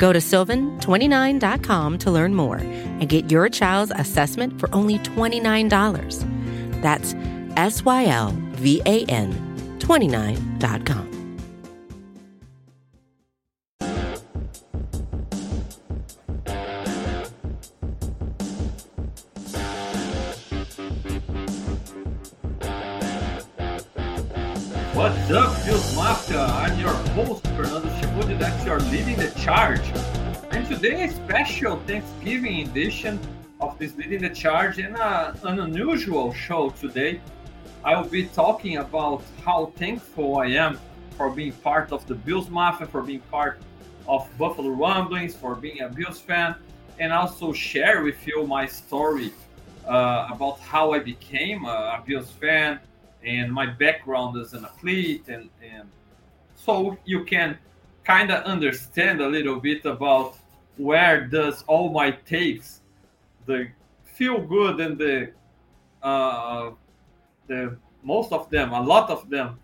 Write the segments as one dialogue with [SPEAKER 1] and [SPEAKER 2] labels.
[SPEAKER 1] Go to sylvan29.com to learn more and get your child's assessment for only $29. That's S Y L V A N 29.com.
[SPEAKER 2] What's up, Bills Mafia? I'm your host, Fernando Schmude. That's your leading the charge. Today, a special Thanksgiving edition of this leading the charge and a, an unusual show today. I will be talking about how thankful I am for being part of the Bills Mafia, for being part of Buffalo Rumblings, for being a Bills fan, and also share with you my story uh, about how I became a, a Bills fan and my background as an athlete and, and so you can kind of understand a little bit about where does all my takes the feel good and the uh, the most of them a lot of them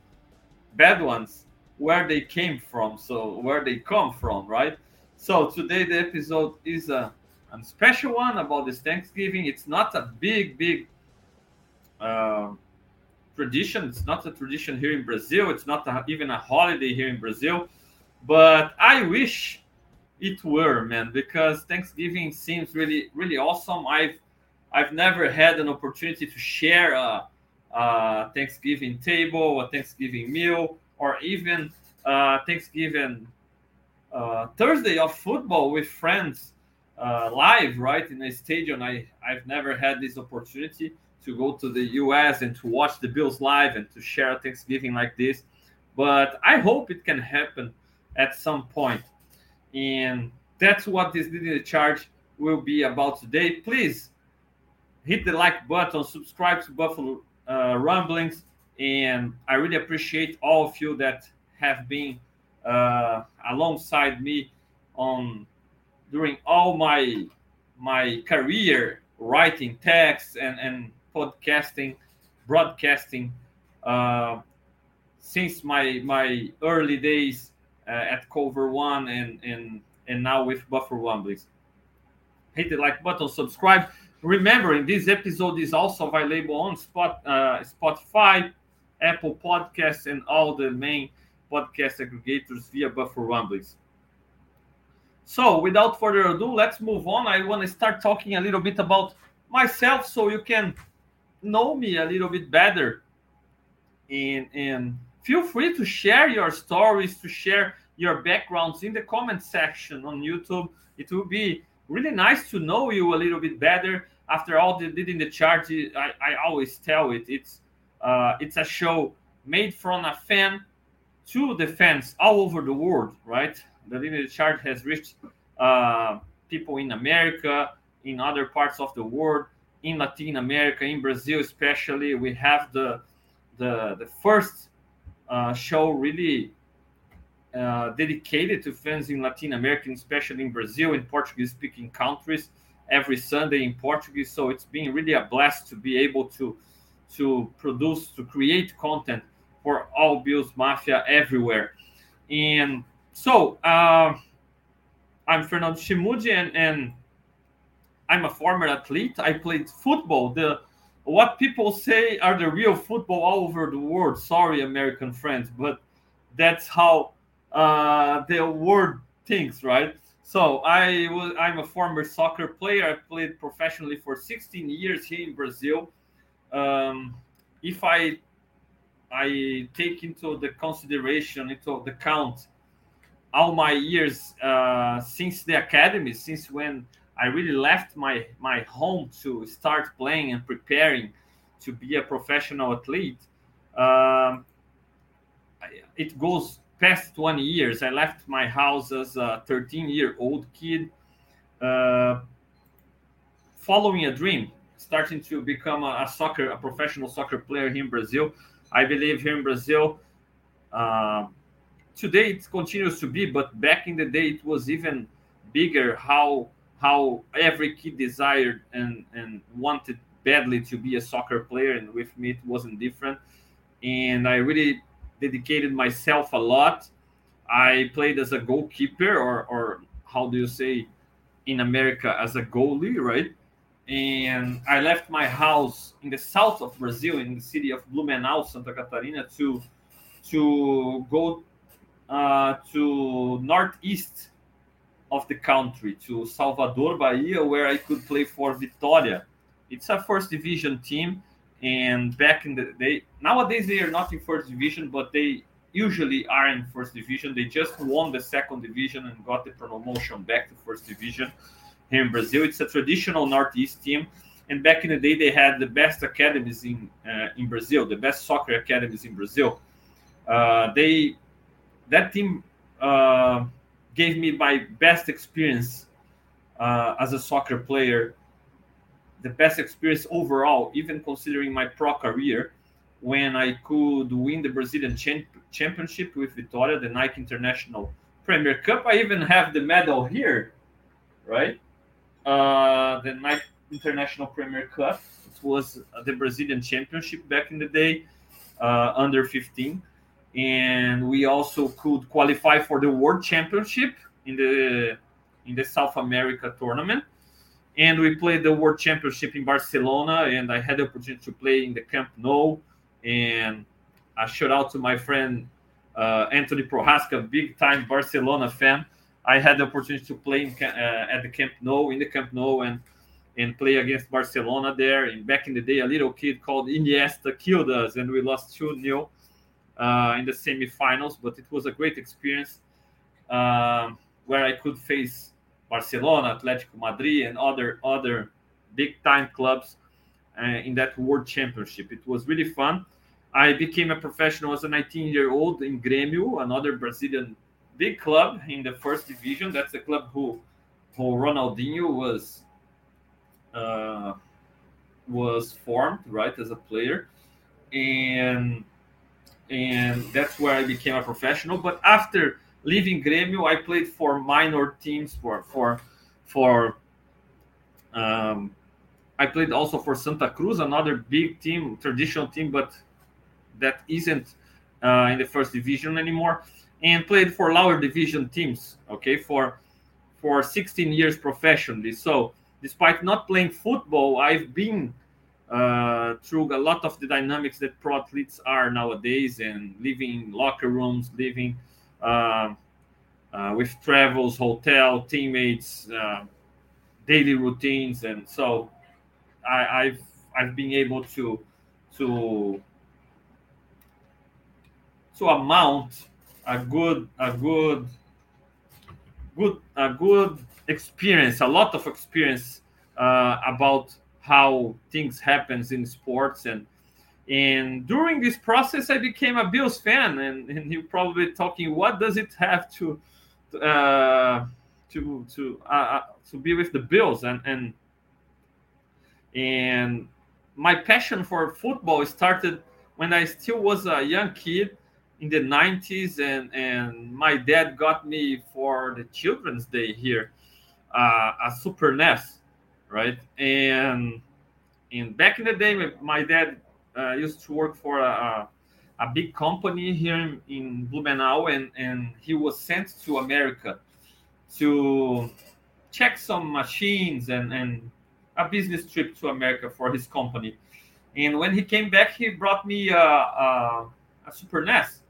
[SPEAKER 2] bad ones where they came from so where they come from right so today the episode is a, a special one about this thanksgiving it's not a big big uh, tradition. It's not a tradition here in Brazil. It's not a, even a holiday here in Brazil. But I wish it were, man, because Thanksgiving seems really, really awesome. I've I've never had an opportunity to share a, a Thanksgiving table, a Thanksgiving meal, or even uh, Thanksgiving uh, Thursday of football with friends uh, live, right in a stadium. I I've never had this opportunity to go to the US and to watch the Bills live and to share Thanksgiving like this. But I hope it can happen at some point. And that's what this Leading the Charge will be about today. Please hit the like button, subscribe to Buffalo uh, Rumblings, and I really appreciate all of you that have been uh, alongside me on during all my my career writing text and and podcasting, broadcasting uh, since my my early days uh, at Cover One and and and now with buffer one, please. Hit the like button, subscribe. Remembering this episode is also available on Spot, uh, Spotify, Apple Podcasts, and all the main podcast aggregators via Buffalo Rumblings. So, without further ado, let's move on. I want to start talking a little bit about myself so you can know me a little bit better and and feel free to share your stories to share your backgrounds in the comment section on youtube. It will be really nice to know you a little bit better. After all the leading the charge i, I always tell it it's uh, it's a show made from a fan to the fans all over the world right? The leading the charge has reached uh, people in america in other parts of the world in Latin America, in Brazil especially, we have the the the first show really uh, dedicated to fans in Latin America, especially in Brazil, in Portuguese-speaking countries, every Sunday in Portuguese. So it's been really a blast to be able to to produce, to create content for all Bills Mafia everywhere. And so uh, I'm Fernando Schmude, and, and I'm a former athlete. I played football. The what people say are the real football all over the world. Sorry, American friends, but that's how uh, the world thinks, right? So I was I'm a former soccer player. I played professionally for 16 years here in Brazil. Um, if I I take into the consideration into the count all my years uh, since the academy, since when I really left my my home to start playing and preparing to be a professional athlete. Um, it goes past 20 years. I left my house as a 13 year old kid. Uh, following a dream, starting to become a, a, soccer, a professional soccer player here in Brazil. I believe here in Brazil, uh, today it continues to be, but back in the day it was even bigger. How how every kid desired and and wanted badly to be a soccer player, and with me it wasn't different. And I really dedicated myself a lot. I played as a goalkeeper, or or how do you say in America as a goalie, right? And I left my house in the south of Brazil, in the city of Blumenau, Santa Catarina, to to go uh, to northeast of the country, to Salvador, Bahia, where I could play for Vitória. It's a first division team, and back in the day, nowadays they are not in first division, but they usually are in first division. They just won the second division and got the promotion back to first division here in Brazil. It's a traditional Northeast team, and back in the day, they had the best academies in uh, in Brazil, the best soccer academies in Brazil. Uh, they that team uh, gave me my best experience uh, as a soccer player, the best experience overall, even considering my pro career, when I could win the Brazilian Championship with Vitória, the Nike International Premier Cup. I even have the medal here, right? Uh, the Nike International Premier Cup. It was the Brazilian Championship back in the day, uh, under 15 and we also could qualify for the World Championship in the in the South America tournament. And we played the World Championship in Barcelona, and I had the opportunity to play in the Camp Nou. And a shout out to my friend uh, Anthony Prohaska, big time Barcelona fan. I had the opportunity to play in, uh, at the Camp Nou, in the Camp Nou, and and play against Barcelona there. And back in the day, a little kid called Iniesta killed us, and we lost 2 0 uh, in the semifinals, but it was a great experience um, where I could face Barcelona, Atletico Madrid, and other other big time clubs uh, in that World Championship. It was really fun. I became a professional as a 19 year old in Grêmio, another Brazilian big club in the first division. That's the club who who Ronaldinho was uh, was formed right as a player, and and that's where I became a professional. But after leaving Grêmio, I played for minor teams for for for. Um, I played also for Santa Cruz, another big team, traditional team, but that isn't uh, in the first division anymore, and played for lower division teams. Okay, for for 16 years professionally. So despite not playing football, I've been uh, through a lot of the dynamics that pro athletes are nowadays and living in locker rooms, living uh, uh, with travels, hotel, teammates, uh, daily routines, and so I, have I've been able to to to amount a good a good good a good experience, a lot of experience uh, about how things happens in sports. And and during this process i became a bills fan. And, and you're probably talking what does it have to uh, to to uh, uh, to be with the bills? And and and my passion for football started when i still was a young kid in the 90s and and my dad got me for the children's day here uh, a super nes right? And in back in the day, my dad uh, used to work for a, a big company here in, in Blumenau, and, and he was sent to America to check some machines and, and a business trip to America for his company. And when he came back, he brought me a, a, a Super NES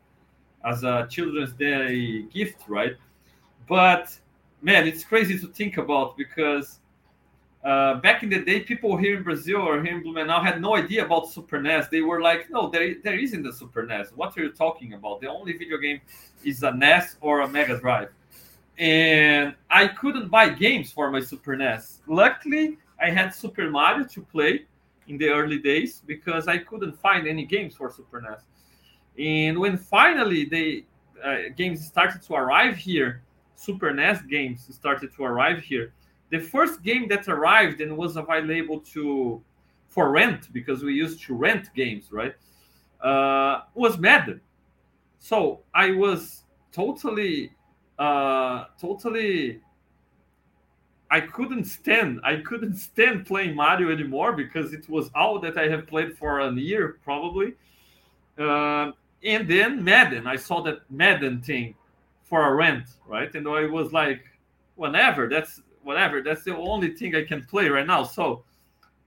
[SPEAKER 2] as a Children's Day gift, right? But man, it's crazy to think about because uh, back in the day, people here in Brazil or here in Blumenau had no idea about Super NES. They were like, no, there, there isn't a Super NES. What are you talking about? The only video game is a NES or a Mega Drive. And I couldn't buy games for my Super NES. Luckily, I had Super Mario to play in the early days because I couldn't find any games for Super NES. And when finally the uh, games started to arrive here, Super NES games started to arrive here the first game that arrived and was available to for rent because we used to rent games, right? Uh, was Madden. So I was totally, uh, totally. I couldn't stand. I couldn't stand playing Mario anymore because it was all that I have played for a year probably. Uh, and then Madden. I saw that Madden thing for a rent, right? And I was like, whenever. That's whatever. That's the only thing I can play right now. So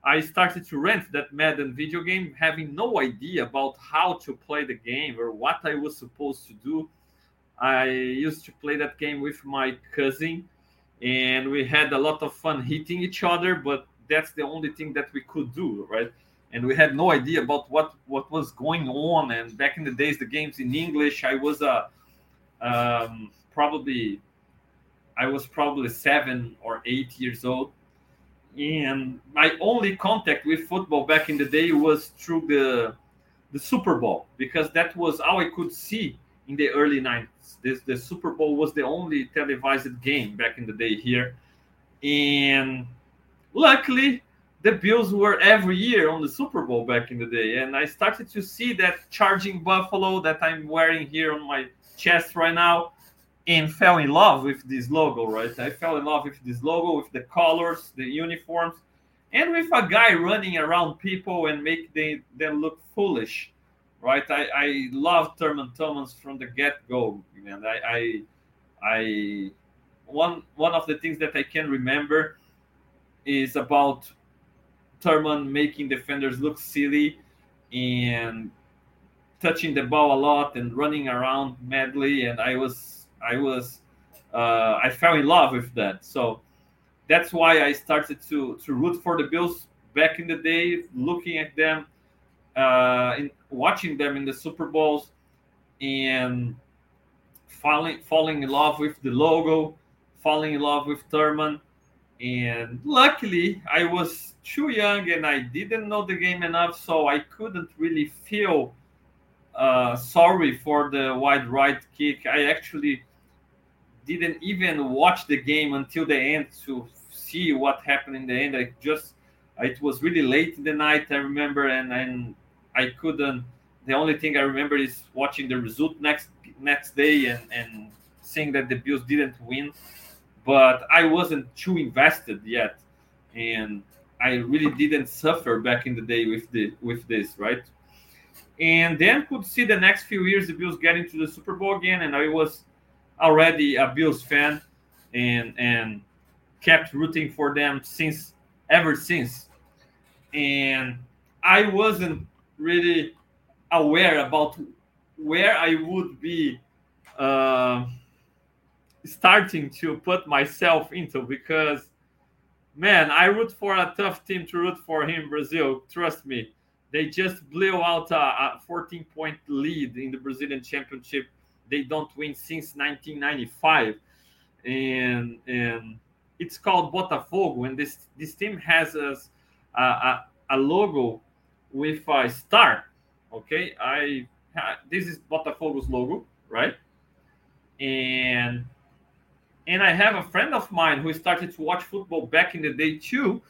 [SPEAKER 2] I started to rent that Madden video game, having no idea about how to play the game or what I was supposed to do. I used to play that game with my cousin, and we had a lot of fun hitting each other, but that's the only thing that we could do, right? And we had no idea about what what was going on. And back in the days, the games in English, I was a um, probably I was probably seven or eight years old, and my only contact with football back in the day was through the the Super Bowl because that was all I could see in the early 90s. This, the Super Bowl was the only televised game back in the day here, and luckily the Bills were every year on the Super Bowl back in the day, and I started to see that charging buffalo that I'm wearing here on my chest right now and fell in love with this logo, right? I fell in love with this logo, with the colors, the uniforms, and with a guy running around people and make they, them look foolish, right? I, I love Thurman Thomas from the get go, man. I, I, I, one one of the things that I can remember is about Thurman making defenders look silly and touching the ball a lot and running around madly, and I was I was uh, I fell in love with that. So that's why I started to to root for the Bills back in the day, looking at them, uh, in watching them in the Super Bowls, and falling falling in love with the logo, falling in love with Thurman. And luckily, I was too young and I didn't know the game enough, so I couldn't really feel uh, sorry for the wide right kick. I actually didn't even watch the game until the end to see what happened in the end. I just it was really late in the night. I remember, and and I couldn't. The only thing I remember is watching the result next next day and and seeing that the Bills didn't win. But I wasn't too invested yet, and I really didn't suffer back in the day with the with this right. And then could see the next few years the Bills getting to the Super Bowl again, and I was already a Bills fan and and kept rooting for them since ever since. And I wasn't really aware about where I would be uh, starting to put myself into because man, I root for a tough team to root for him, Brazil. Trust me. They just blew out a, a 14 point lead in the Brazilian Championship they don't win since 1995, and and it's called Botafogo. And this this team has a a, a logo with a star. Okay, I this is Botafogo's logo, right? And and I have a friend of mine who started to watch football back in the day too,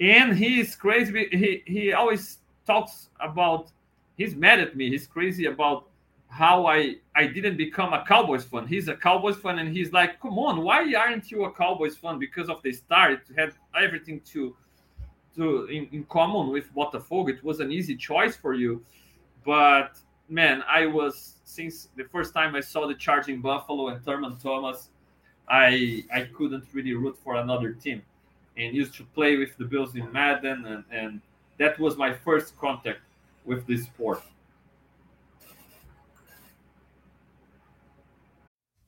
[SPEAKER 2] and he's crazy. He he always talks about. He's mad at me. He's crazy about how I I didn't become a Cowboys fan. He's a Cowboys fan, and he's like, "Come on, why aren't you a Cowboys fan?" Because of the star, it had everything to to in, in common with Botafogo. It was an easy choice for you, but man, I was since the first time I saw the Charging Buffalo and Thurman Thomas, I I couldn't really root for another team, and used to play with the Bills in Madden, and and that was my first contact with this sport.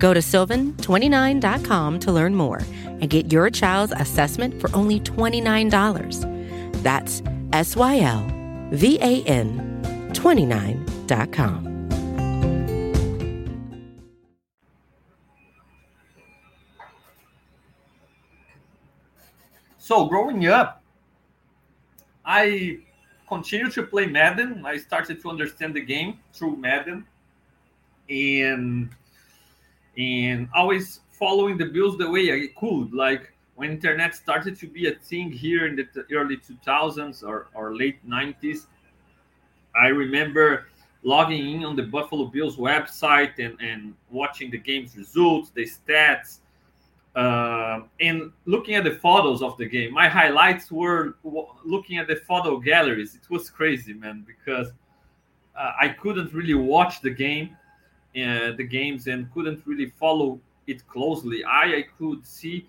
[SPEAKER 1] Go to sylvan29.com to learn more and get your child's assessment for only $29. That's S Y L V A N 29.com.
[SPEAKER 2] So, growing up, I continued to play Madden. I started to understand the game through Madden, and and always following the Bills the way I could. Like when internet started to be a thing here in the early 2000s or, or late 90s, I remember logging in on the Buffalo Bills website and, and watching the game's results, the stats, uh, and looking at the photos of the game. My highlights were looking at the photo galleries. It was crazy, man, because uh, I couldn't really watch the game, uh, the games, and couldn't really follow it closely. I, I could see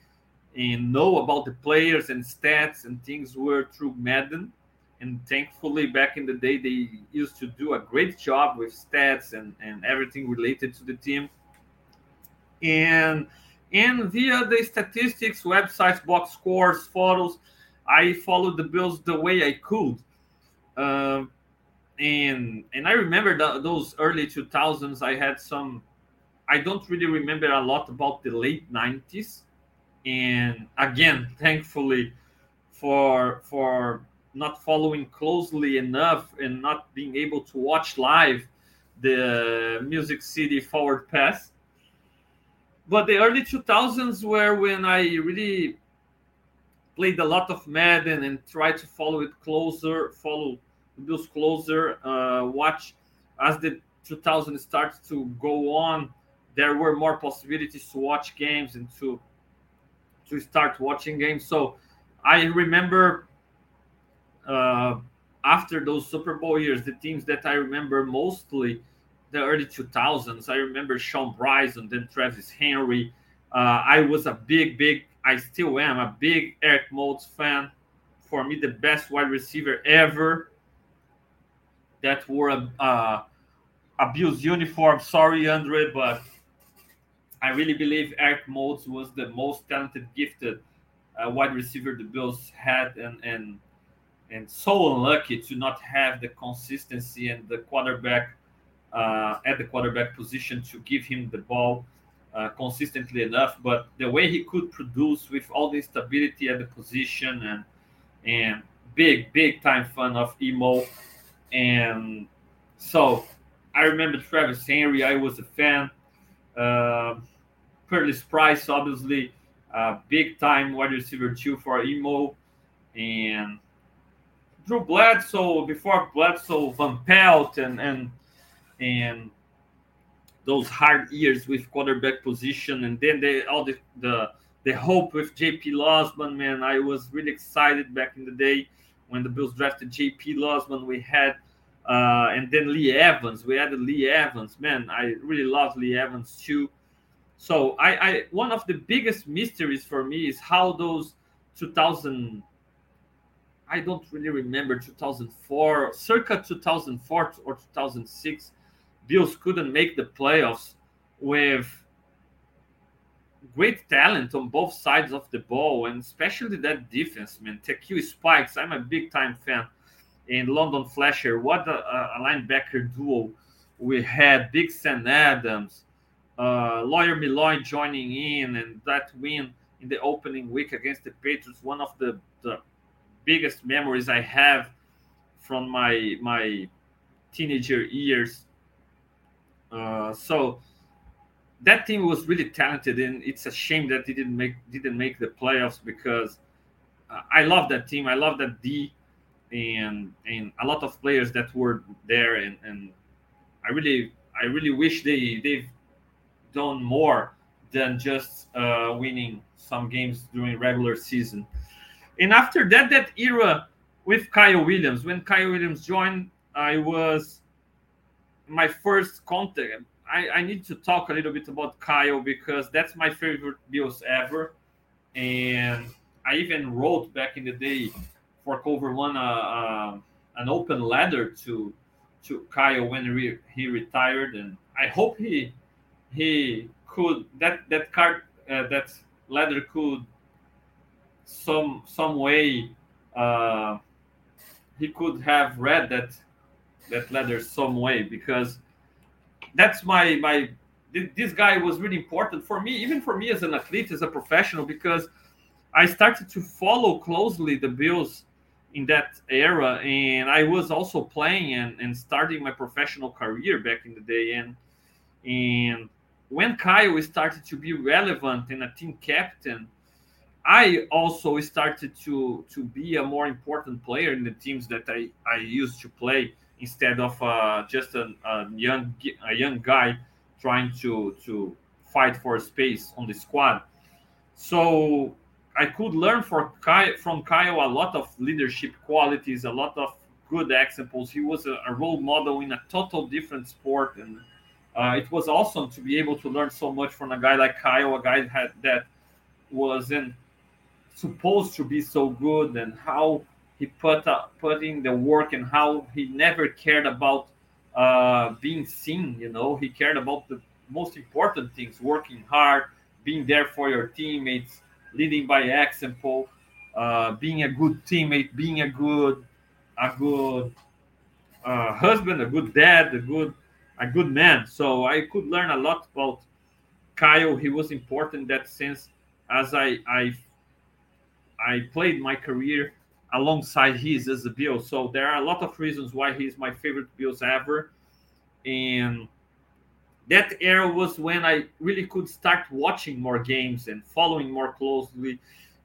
[SPEAKER 2] and know about the players and stats and things were through Madden. And thankfully, back in the day, they used to do a great job with stats and, and everything related to the team. And and via the statistics, websites, box scores, photos, I followed the Bills the way I could. Uh, and and I remember the, those early 2000s. I had some. I don't really remember a lot about the late 90s, and again, thankfully, for for not following closely enough and not being able to watch live the Music City Forward Pass but the early 2000s were when I really played a lot of Madden and tried to follow it closer, follow those closer, uh, watch as the 2000 starts to go on. There were more possibilities to watch games and to to start watching games. So I remember uh, after those Super Bowl years, the teams that I remember mostly the early 2000s. I remember Shawn Bryson, then Travis Henry. Uh, I was a big, big, I still am a big Eric Moulds fan. For me, the best wide receiver ever. That wore a, uh, a uniform. Sorry, Andre, but I really believe Eric Moulds was the most talented, gifted uh, wide receiver the Bills had, and and and so unlucky to not have the consistency and the quarterback uh, at the quarterback position to give him the ball uh, consistently enough. But the way he could produce with all the instability at the position and and big big time fan of emo, and so I remember Travis Henry. I was a fan. Uh, Curtis Price, obviously, uh, big time wide receiver two for emo, and Drew Bledsoe before Bledsoe, Van Pelt, and and and those hard years with quarterback position, and then they all the the the hope with JP Losman, man. I was really excited back in the day when the Bills drafted JP Losman. We had uh, and then Lee Evans. We had Lee Evans, man. I really love Lee Evans too. So I, I one of the biggest mysteries for me is how those 2000 I don't really remember 2004, circa 2004 or 2006 Bills couldn't make the playoffs with great talent on both sides of the ball, and especially that defense, man. Takeo Spikes, I'm a big time fan. In London Fletcher, what a, a linebacker duo we had. Big Sam Adams, uh, Lawyer Milloy joining in, and that win in the opening week against the Patriots, one of the, the biggest memories I have from my my teenager years uh, so that team was really talented, and it's a shame that they didn't make didn't make the playoffs because uh, I love that team. I love that D, and and a lot of players that were there, and and I really I really wish they they've done more than just uh, winning some games during regular season. And after that, that era with Kyle Williams, when Kyle Williams joined, I was my first contact. I, I need to talk a little bit about Kyle because that's my favorite Bills ever. And I even wrote back in the day for Cover One uh, uh, an open letter to to Kyle when re- he retired, and I hope he he could that that card uh, that letter could some some way uh, he could have read that that letter some way because that's my my this guy was really important for me even for me as an athlete as a professional because i started to follow closely the bills in that era and i was also playing and, and starting my professional career back in the day and and when kyle started to be relevant and a team captain i also started to to be a more important player in the teams that i i used to play instead of uh, just a, a, young a young guy trying to to fight for space on the squad. So I could learn Kyle, from Kyle a lot of leadership qualities, a lot of good examples. He was a, a role model in a total different sport, and uh, it was awesome to be able to learn so much from a guy like Kyle, a guy that, that wasn't supposed to be so good, and how he put uh, put in the work and how he never cared about uh, being seen. You know, he cared about the most important things: working hard, being there for your teammates, leading by example, uh, being a good teammate, being a good a good uh, husband, a good dad, a good a good man. So I could learn a lot about Kyle. He was important in that sense as I I I played my career alongside his as a Bill. So there are a lot of reasons why he's my favorite Bills ever. And that era was when I really could start watching more games and following more closely.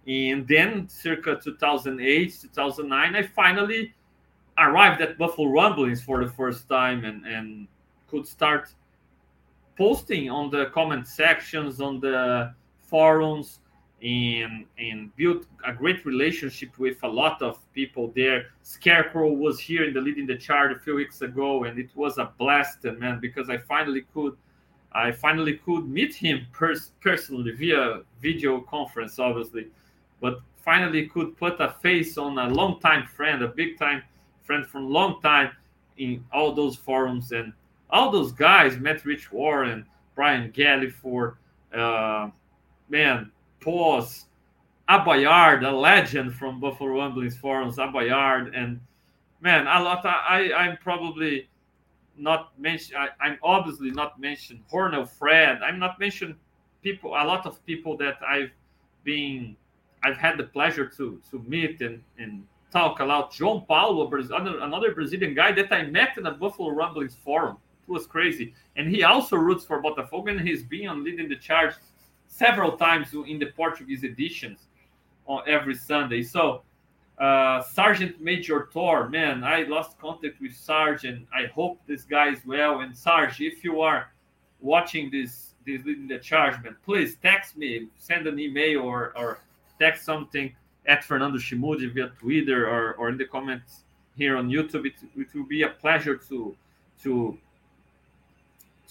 [SPEAKER 2] And then, circa 2008, 2009, I finally arrived at Buffalo Rumblings for the first time and, and could start posting on the comment sections, on the forums, and and built a great relationship with a lot of people there. Scarecrow was here in the leading the charge a few weeks ago, and it was a blast, man, because I finally could I finally could meet him pers- personally via video conference, obviously, but finally could put a face on a long time friend, a big time friend from long time in all those forums and all those guys, Matt Rich Warren, Brian Galliford, uh, man, Pause, Abayard, a legend from Buffalo Rumblings forums, Abayard, and man, a lot. I I'm probably not mention. I'm obviously not mentioned Hornell Fred. I'm not mentioned people. A lot of people that I've been, I've had the pleasure to to meet and and talk about. João Paulo, another Brazilian guy that I met in a Buffalo Rumblings forum. It was crazy, and he also roots for Botafogo, and he's been on leading the charge several times in the Portuguese editions on every Sunday. So, uh, Sergeant Major Thor, man, I lost contact with Sergeant. I hope this guy is well. And Sarge, if you are watching this, this leading the charge, man, please text me, send an email or, or text something at Fernando Schmude via Twitter or, or in the comments here on YouTube. It, it will be a pleasure to to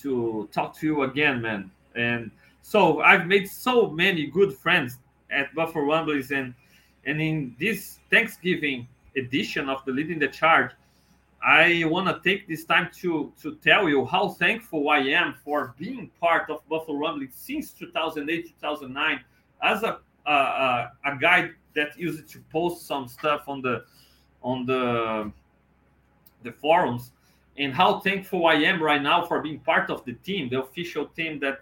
[SPEAKER 2] to talk to you again, man. And so I've made so many good friends at Buffalo Rumblings, and and in this Thanksgiving edition of the Leading the Charge, I want to take this time to to tell you how thankful I am for being part of Buffalo Rumblings since 2008 2009 as a a, a guy that used to post some stuff on the on the the forums and how thankful I am right now for being part of the team, the official team that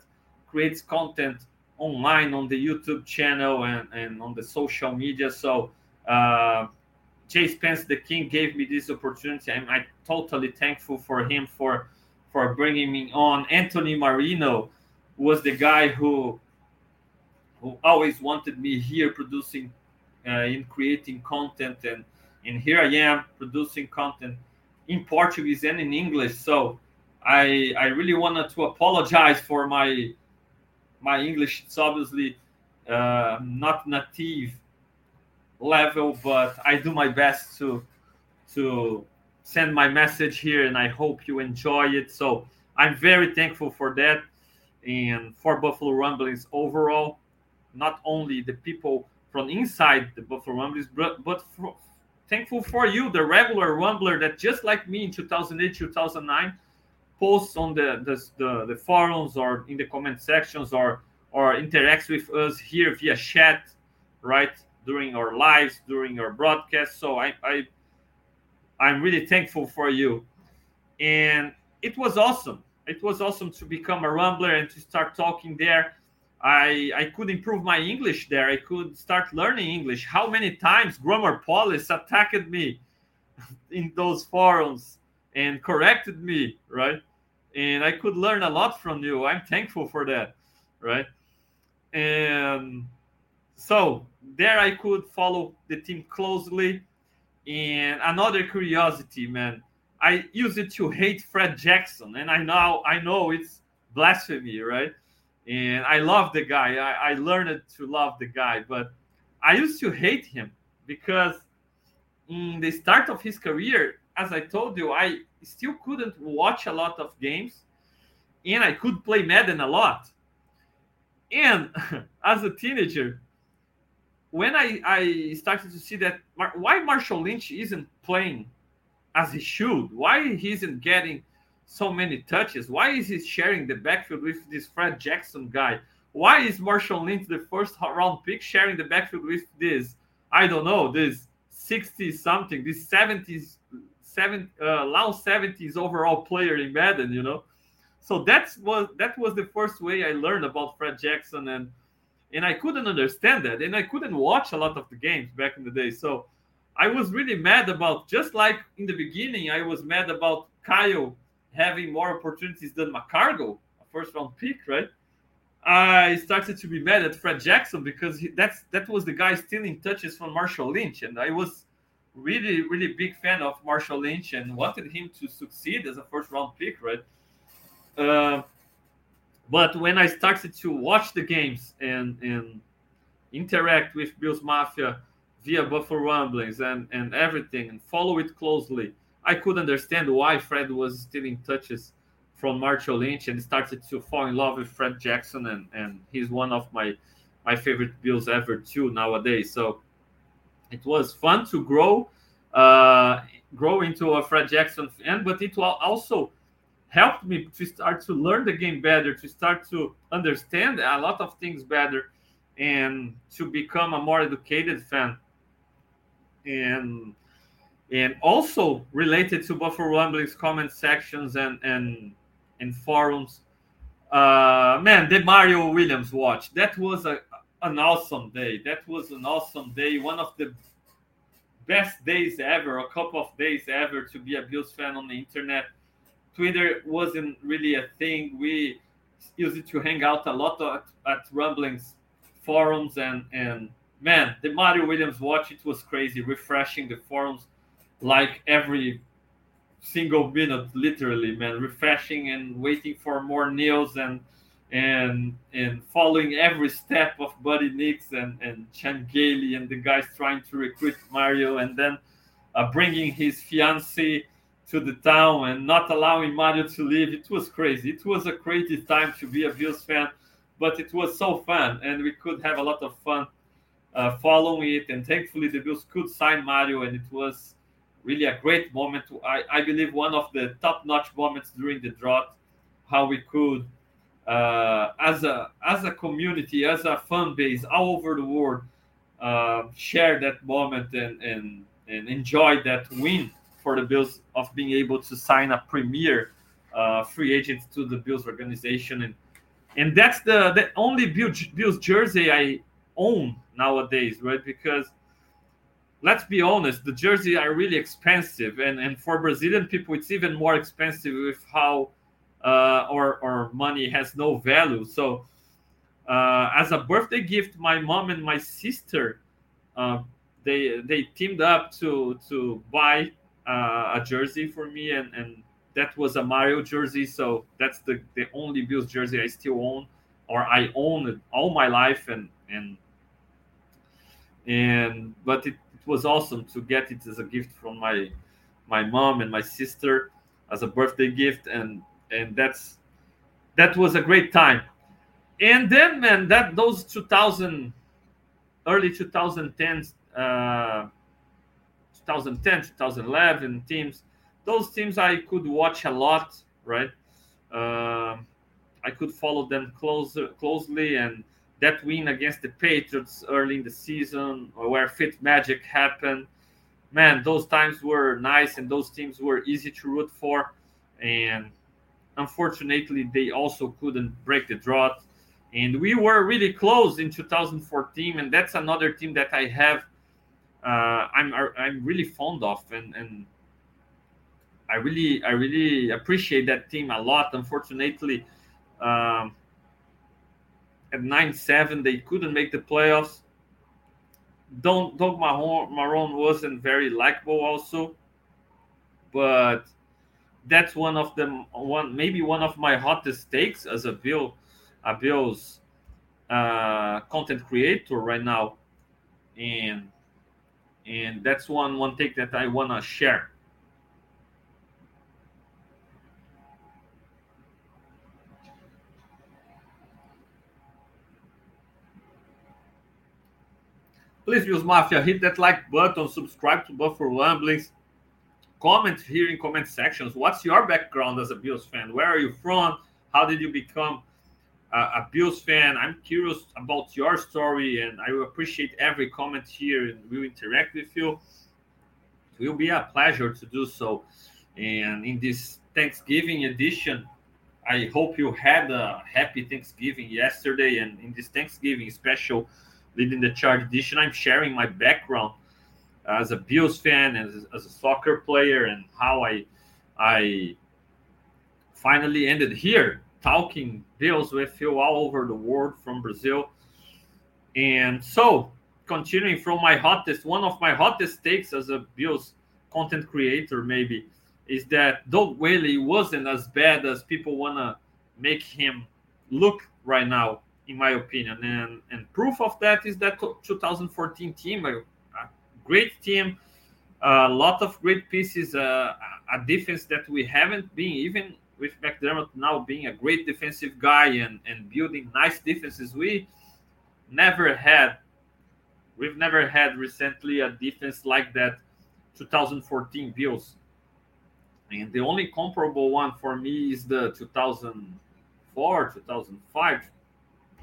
[SPEAKER 2] creates content online on the YouTube channel and, and on the social media. So uh, Chase Pence, the King, gave me this opportunity. I'm, I'm totally thankful for him for for bringing me on. Anthony Marino was the guy who who always wanted me here producing uh, in creating content and and here I am producing content in Portuguese and in English. So I I really wanted to apologize for my my English is obviously uh, not native level, but I do my best to to send my message here, and I hope you enjoy it. So I'm very thankful for that and for Buffalo Rumblings overall. Not only the people from inside the Buffalo Rumblings, but, but for, thankful for you, the regular Rumbler that just like me in 2008, 2009, posts on the, the, the, the forums or in the comment sections or or interacts with us here via chat, right? During our lives, during our broadcast. So I, I I'm really thankful for you. And it was awesome. It was awesome to become a Rumbler and to start talking there. I I could improve my English there. I could start learning English. How many times Grammar Police attacked me in those forums and corrected me, right? And I could learn a lot from you. I'm thankful for that, right? And so there I could follow the team closely. And another curiosity, man, I used it to hate Fred Jackson, and I now I know it's blasphemy, right? And I love the guy. I, I learned to love the guy, but I used to hate him because in the start of his career, as I told you, I still couldn't watch a lot of games, and I could play Madden a lot. And as a teenager, when I, I started to see that why Marshawn Lynch isn't playing as he should, why he isn't getting so many touches, why is he sharing the backfield with this Fred Jackson guy? Why is Marshawn Lynch the first round pick sharing the backfield with this? I don't know, this 60 something, this 70s, seven, uh, low 70s overall player in Madden, you know? so that's was that was the first way I learned about Fred Jackson and and I couldn't understand that and I couldn't watch a lot of the games back in the day. So I was really mad about just like in the beginning I was mad about Kyle having more opportunities than McCargo, a first round pick, right? I started to be mad at Fred Jackson because he, that's that was the guy stealing touches from Marshawn Lynch, and I was really really big fan of Marshawn Lynch and wanted him to succeed as a first round pick, right? Uh, but when I started to watch the games and and interact with Bills Mafia via Buffalo Rumblings and and everything and follow it closely, I could understand why Fred was stealing touches from Marshawn Lynch and started to fall in love with Fred Jackson and and he's one of my my favorite Bills ever too nowadays. So it was fun to grow uh, grow into a Fred Jackson fan, but it also helped me to start to learn the game better, to start to understand a lot of things better, and to become a more educated fan. And and also related to Buffalo Rumblings comment sections and and and forums. Uh, man, the Mario Williams watch that was a an awesome day. That was an awesome day. One of the best days ever, a couple of days ever to be a Bills fan on the internet Twitter wasn't really a thing. We used it to hang out a lot at, at Rumblings forums and and man, the Mario Williams watch it was crazy, refreshing the forums like every single minute, literally, man, refreshing and waiting for more news and and and following every step of Buddy Nix and and Chan Gailey and the guys trying to recruit Mario and then uh, bringing his fiance to the town and not allowing Mario to leave. It was crazy. It was a crazy time to be a Bills fan, but it was so fun, and we could have a lot of fun uh, following it. And thankfully, the Bills could sign Mario, and it was really a great moment. I, I believe one of the top-notch moments during the drought, how we could, uh, as a as a community, as a fan base all over the world, uh, share that moment and and and enjoy that win for the Bills of being able to sign a premier uh, free agent to the Bills organization, and and that's the the only Bills jersey I own nowadays, right? Because let's be honest, the jerseys are really expensive, and and for Brazilian people, it's even more expensive with how uh, our our money has no value. So. Uh, as a birthday gift, my mom and my sister uh, they they teamed up to to buy uh, a jersey for me, and and that was a Mario jersey. So that's the the only Bills jersey I still own, or I own all my life, and and and but it, it was awesome to get it as a gift from my my mom and my sister as a birthday gift, and and that's that was a great time. And then, man, that those 2000 early 2010s, uh, 2010, 2011 teams, those teams I could watch a lot, right? Uh, I could follow them close, closely, and that win against the Patriots early in the season, where Fitz Magic happened, man, those times were nice, and those teams were easy to root for, and unfortunately, they also couldn't break the drought and we were really close in 2014 and that's another team that i have uh, i'm i'm really fond of and and i really i really appreciate that team a lot. Unfortunately um, at 9-7 they couldn't make the playoffs. Don't Doug Marrone wasn't very likable also but that's one of the one maybe one of my hottest takes as a bill a Bill's uh, content creator right now, and and that's one one take that I wanna share. Please, Bills Mafia, hit that like button, subscribe to Buffalo Rumblings, comment here in comment sections. What's your background as a Bills fan? Where are you from? How did you become a Bills fan. I'm curious about your story, and I will appreciate every comment here and we'll interact with you. It will be a pleasure to do so. And in this Thanksgiving edition, I hope you had a happy Thanksgiving yesterday. And in this Thanksgiving special leading the charge edition, I'm sharing my background as a Bills fan, as, as a soccer player, and how I I finally ended here talking Bills with you all over the world from Brazil. And so, continuing from my hottest, one of my hottest takes as a Bills content creator, maybe, is that Doug Whaley wasn't as bad as people want to make him look right now, in my opinion. And, and proof of that is that 2014 team, great team, a lot of great pieces, uh, a defense that we haven't been even with McDermott now being a great defensive guy and, and building nice defenses, we never had, we've never had recently a defense like that 2014 Bills. And the only comparable one for me is the 2004, 2005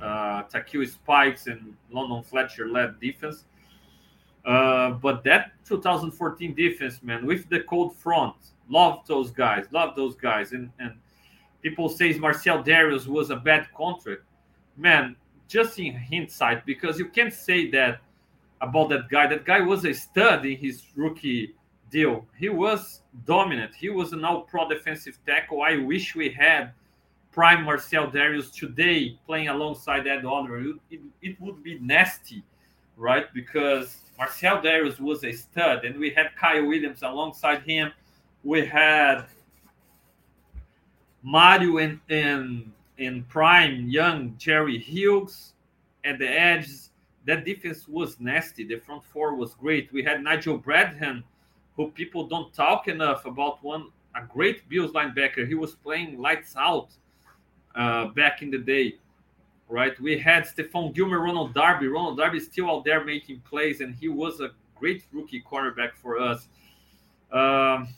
[SPEAKER 2] uh, Spikes and London Fletcher led defense. Uh, but that 2014 defense, man, with the cold front, Love those guys. Love those guys. And and people say Marcell Dareus was a bad contract. Man, just in hindsight, because you can't say that about that guy. That guy was a stud in his rookie deal. He was dominant. He was an all-pro defensive tackle. I wish we had prime Marcell Dareus today playing alongside Ed Oliver. It, it, it, would be nasty, right? Because Marcell Dareus was a stud, and we had Kyle Williams alongside him we had Mario and, and, and Prime, young Jerry Hughes at the edge. That defense was nasty. The front four was great. We had Nigel Bradham, who people don't talk enough about. One a great Bills linebacker. He was playing lights out uh, back in the day, right? We had Stephon Gilmore, Ronald Darby. Ronald Darby is still out there making plays, and he was a great rookie quarterback for us. Um,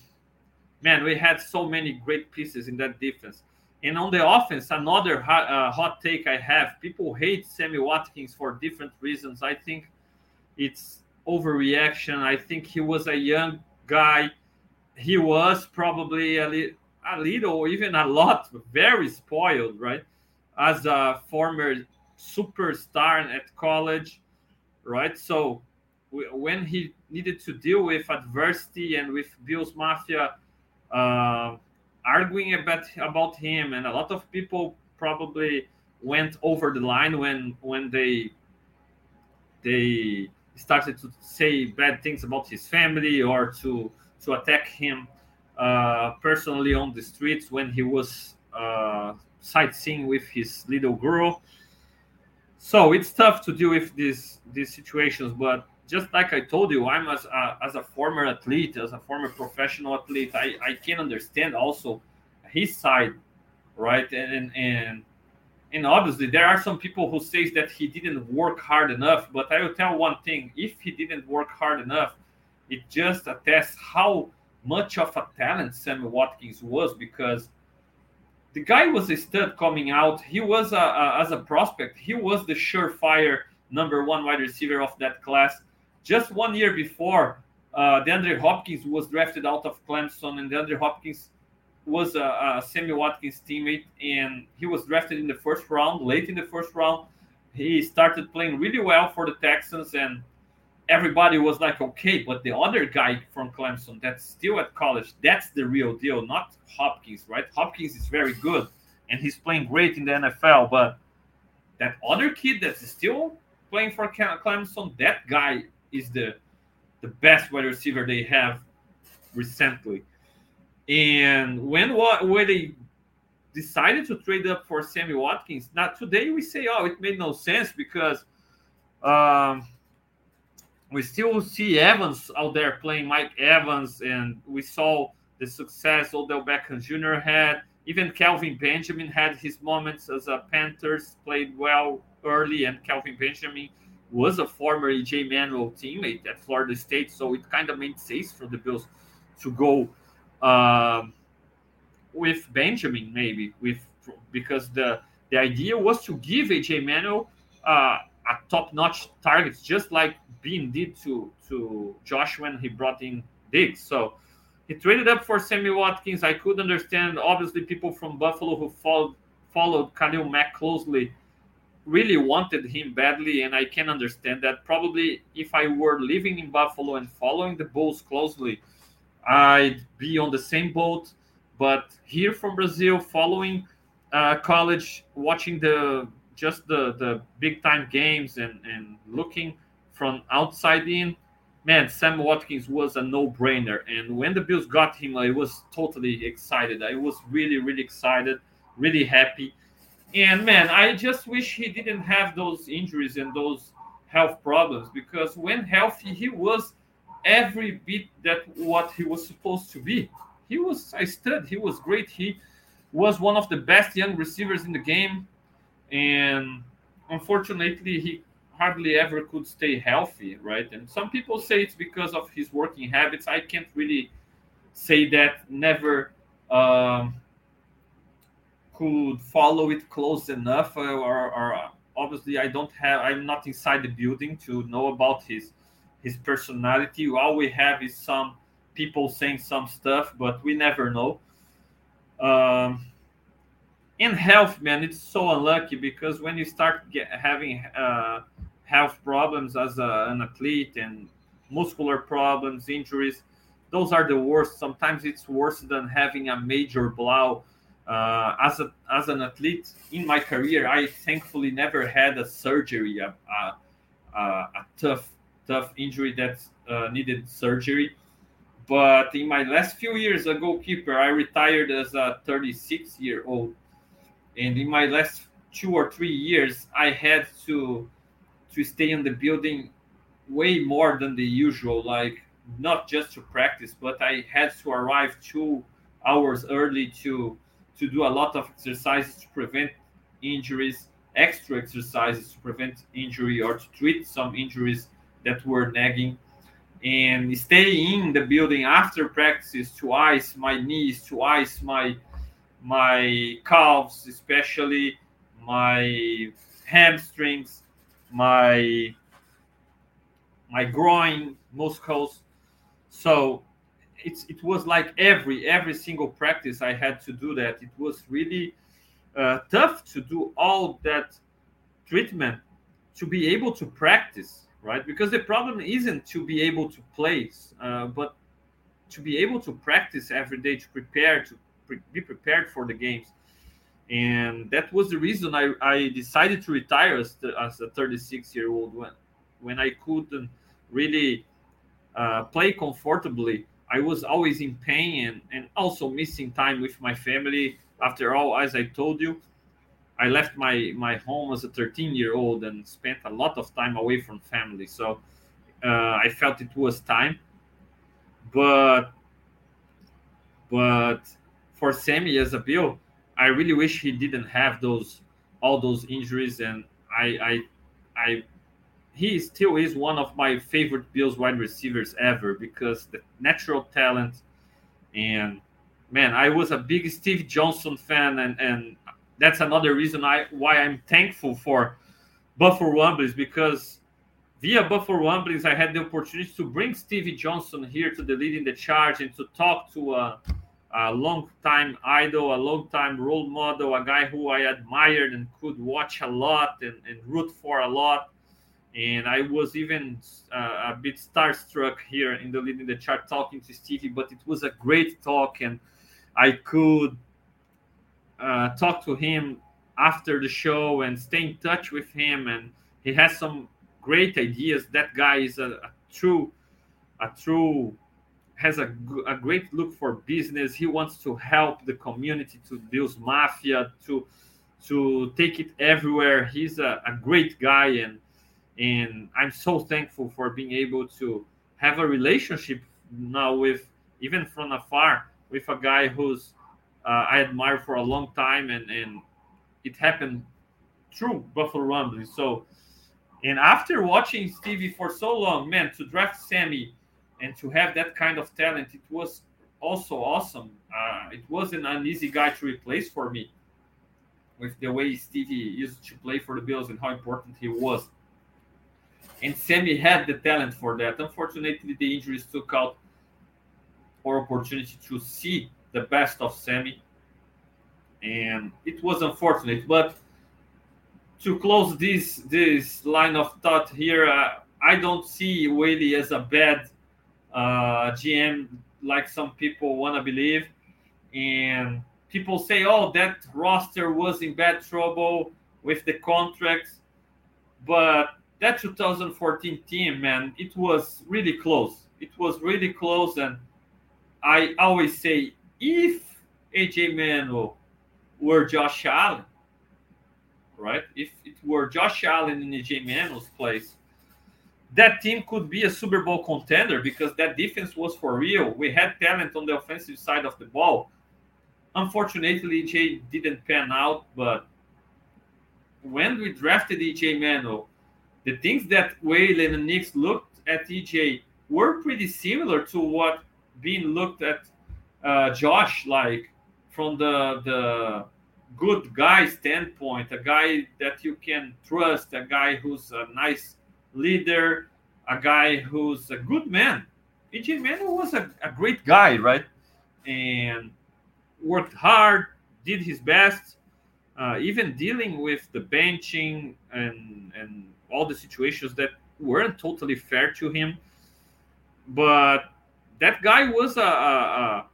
[SPEAKER 2] man, we had so many great pieces in that defense. And on the offense, another hot, uh, hot take I have people hate Sammy Watkins for different reasons. I think it's overreaction. I think he was a young guy. He was probably a, li- a little, even a lot, very spoiled, right? As a former superstar at college, right? So when he needed to deal with adversity and with Bills Mafia uh, arguing about about him, and a lot of people probably went over the line when when they they started to say bad things about his family or to to attack him uh, personally on the streets when he was uh, sightseeing with his little girl. So it's tough to deal with these these situations, but just like I told you, I'm as a, as a former athlete, as a former professional athlete, I, I can understand also his side, right? And and and obviously there are some people who says that he didn't work hard enough. But I will tell one thing: if he didn't work hard enough, it just attests how much of a talent Sammy Watkins was because the guy was a stud coming out. He was a, a, as a prospect, he was the surefire number one wide receiver of that class. Just one year before, uh, DeAndre Hopkins was drafted out of Clemson, and DeAndre Hopkins was a, a Sammy Watkins teammate, and he was drafted in the first round, late in the first round. He started playing really well for the Texans, and everybody was like, okay, but the other guy from Clemson that's still at college, that's the real deal, not Hopkins, right? Hopkins is very good and he's playing great in the NFL, but that other kid that's still playing for Clemson, that guy is the the best wide receiver they have recently. And when what when they decided to trade up for Sammy Watkins, now today we say, oh, it made no sense because um, we still see Evans out there playing Mike Evans, and we saw the success Odell Beckham Jr. had. Even Kelvin Benjamin had his moments as a Panthers, played well early, and Kelvin Benjamin was a former EJ Manuel teammate at Florida State, so it kind of made sense for the Bills to go uh, with Benjamin, maybe with because the the idea was to give EJ Manuel uh, a top-notch target, just like Beane did to to Josh when he brought in Diggs. So he traded up for Sammy Watkins. I could understand, obviously, people from Buffalo who followed followed Khalil Mack closely really wanted him badly, and I can understand that. Probably, if I were living in Buffalo and following the Bulls closely, I'd be on the same boat. But here from Brazil, following uh, college, watching the just the the big time games and and looking from outside in, man, Sam Watkins was a no brainer. And when the Bills got him, I was totally excited. I was really really excited, really happy. And man, I just wish he didn't have those injuries and those health problems because when healthy, he was every bit that what he was supposed to be. He was a stud. He was great. He was one of the best young receivers in the game, and unfortunately, he hardly ever could stay healthy, right? And some people say it's because of his working habits. I can't really say that. Never um, could follow it close enough, or, or obviously, I don't have. I'm not inside the building to know about his his personality. All we have is some people saying some stuff, but we never know. Um, in health, man, it's so unlucky because when you start get, having uh, health problems as a, an athlete and muscular problems, injuries, those are the worst. Sometimes it's worse than having a major blow. Uh, as a as an athlete in my career, I thankfully never had a surgery, a, a, a tough tough injury that uh, needed surgery. But in my last few years, a goalkeeper, I retired as a 36 year old, and in my last two or three years, I had to to stay in the building way more than the usual, like not just to practice, but I had to arrive two hours early to to do a lot of exercises to prevent injuries, extra exercises to prevent injury or to treat some injuries that were nagging. And stay in the building after practices to ice my knees to ice my my calves especially my hamstrings my my groin muscles so it's it was like every every single practice i had to do that it was really uh, tough to do all that treatment to be able to practice right? Because the problem isn't to be able to play, uh, but to be able to practice every day to prepare to pre- be prepared for the games. And that was the reason I, I decided to retire as, the, as a 36 year old when when I couldn't really uh, play comfortably. I was always in pain and, and also missing time with my family. After all, as I told you, I left my my home as a 13 year old and spent a lot of time away from family. So uh, I felt it was time. But but for Sammy as a Bill, I really wish he didn't have those all those injuries, and I I I he still is one of my favorite Bills wide receivers ever because the natural talent. And man, I was a big Steve Johnson fan, and and that's another reason I why I'm thankful for Buffalo Rumblings because via Buffalo Rumblings I had the opportunity to bring Stevie Johnson here to the leading the charge and to talk to a, a long time idol, a long time role model, a guy who I admired and could watch a lot and, and root for a lot. And I was even uh, a bit starstruck here in the leading the charge talking to Stevie, but it was a great talk and I could uh, talk to him after the show and stay in touch with him and he has some great ideas that guy is a, a true a true has a, a great look for business he wants to help the community to Bills Mafia to to take it everywhere he's a, a great guy and and i'm so thankful for being able to have a relationship now with even from afar with a guy who's uh, I admire for a long time, and and it happened through Buffalo Rumblings. So, and after watching Stevie for so long, man, to draft Sammy and to have that kind of talent, it was also awesome. Uh, it wasn't an easy guy to replace for me with the way Stevie used to play for the Bills and how important he was. And Sammy had the talent for that. Unfortunately, the injuries took out our opportunity to see the best of Sammy, and it was unfortunate. But to close this this line of thought here, uh, I don't see Whaley as a bad uh, GM like some people want to believe, and people say, "Oh, that roster was in bad trouble with the contracts," but that 2014 team, man, it was really close. It was really close, and I always say if EJ Manuel were Josh Allen, right? If it were Josh Allen in EJ Manuel's place, that team could be a Super Bowl contender because that defense was for real. We had talent on the offensive side of the ball. Unfortunately, EJ didn't pan out, but when we drafted EJ Manuel, the things that Whaley and Nix looked at EJ were pretty similar to what Beane looked at uh, Josh like from the the good guy standpoint, a guy that you can trust, a guy who's a nice leader, a guy who's a good man. EJ Manuel was a, a great guy, right? And worked hard, did his best, uh, even dealing with the benching and and all the situations that weren't totally fair to him. But that guy was a, a,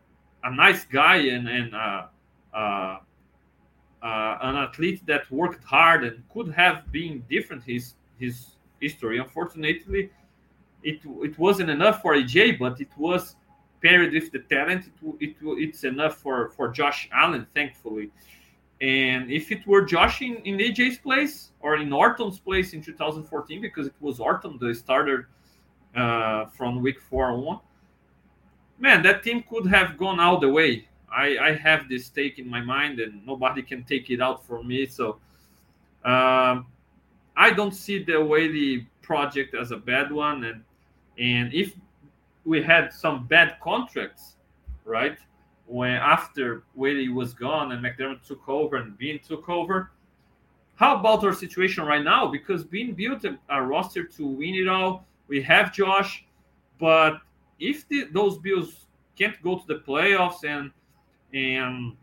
[SPEAKER 2] a nice guy and, and uh, uh, uh, an athlete that worked hard and could have been different his his history. Unfortunately, it it wasn't enough for EJ, but it was paired with the talent. It, it it's enough for for Josh Allen, thankfully. And if it were Josh in, in EJ's place or in Orton's place in 2014, because it was Orton the starter uh, from week four on, man, that team could have gone all the way. I, I have this stake in my mind, and nobody can take it out from me. So um, I don't see the Whaley project as a bad one. And and if we had some bad contracts, right, when after Whaley was gone and McDermott took over and Beane took over, how about our situation right now? Because Beane built a, a roster to win it all. We have Josh, but if the, those Bills can't go to the playoffs and and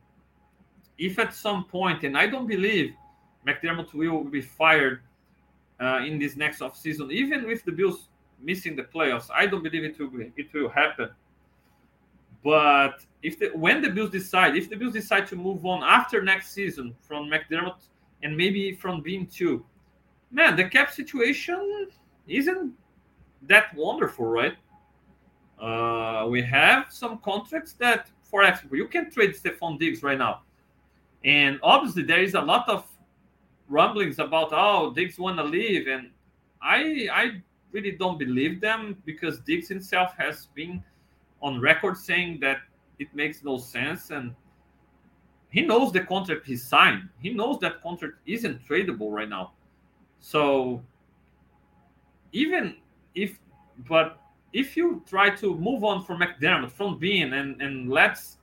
[SPEAKER 2] if at some point, and I don't believe McDermott will be fired uh, in this next offseason, even with the Bills missing the playoffs, I don't believe it will it will happen. But if the, when the Bills decide, if the Bills decide to move on after next season from McDermott and maybe from Beane too, man, the cap situation isn't that wonderful, right? Uh, we have some contracts that, for example, you can trade Stefon Diggs right now. And obviously, there is a lot of rumblings about, oh, Diggs want to leave. And I, I really don't believe them because Diggs himself has been on record saying that it makes no sense and he knows the contract he signed. He knows that contract isn't tradable right now. So even if but if you try to move on from McDermott from Beane and and let's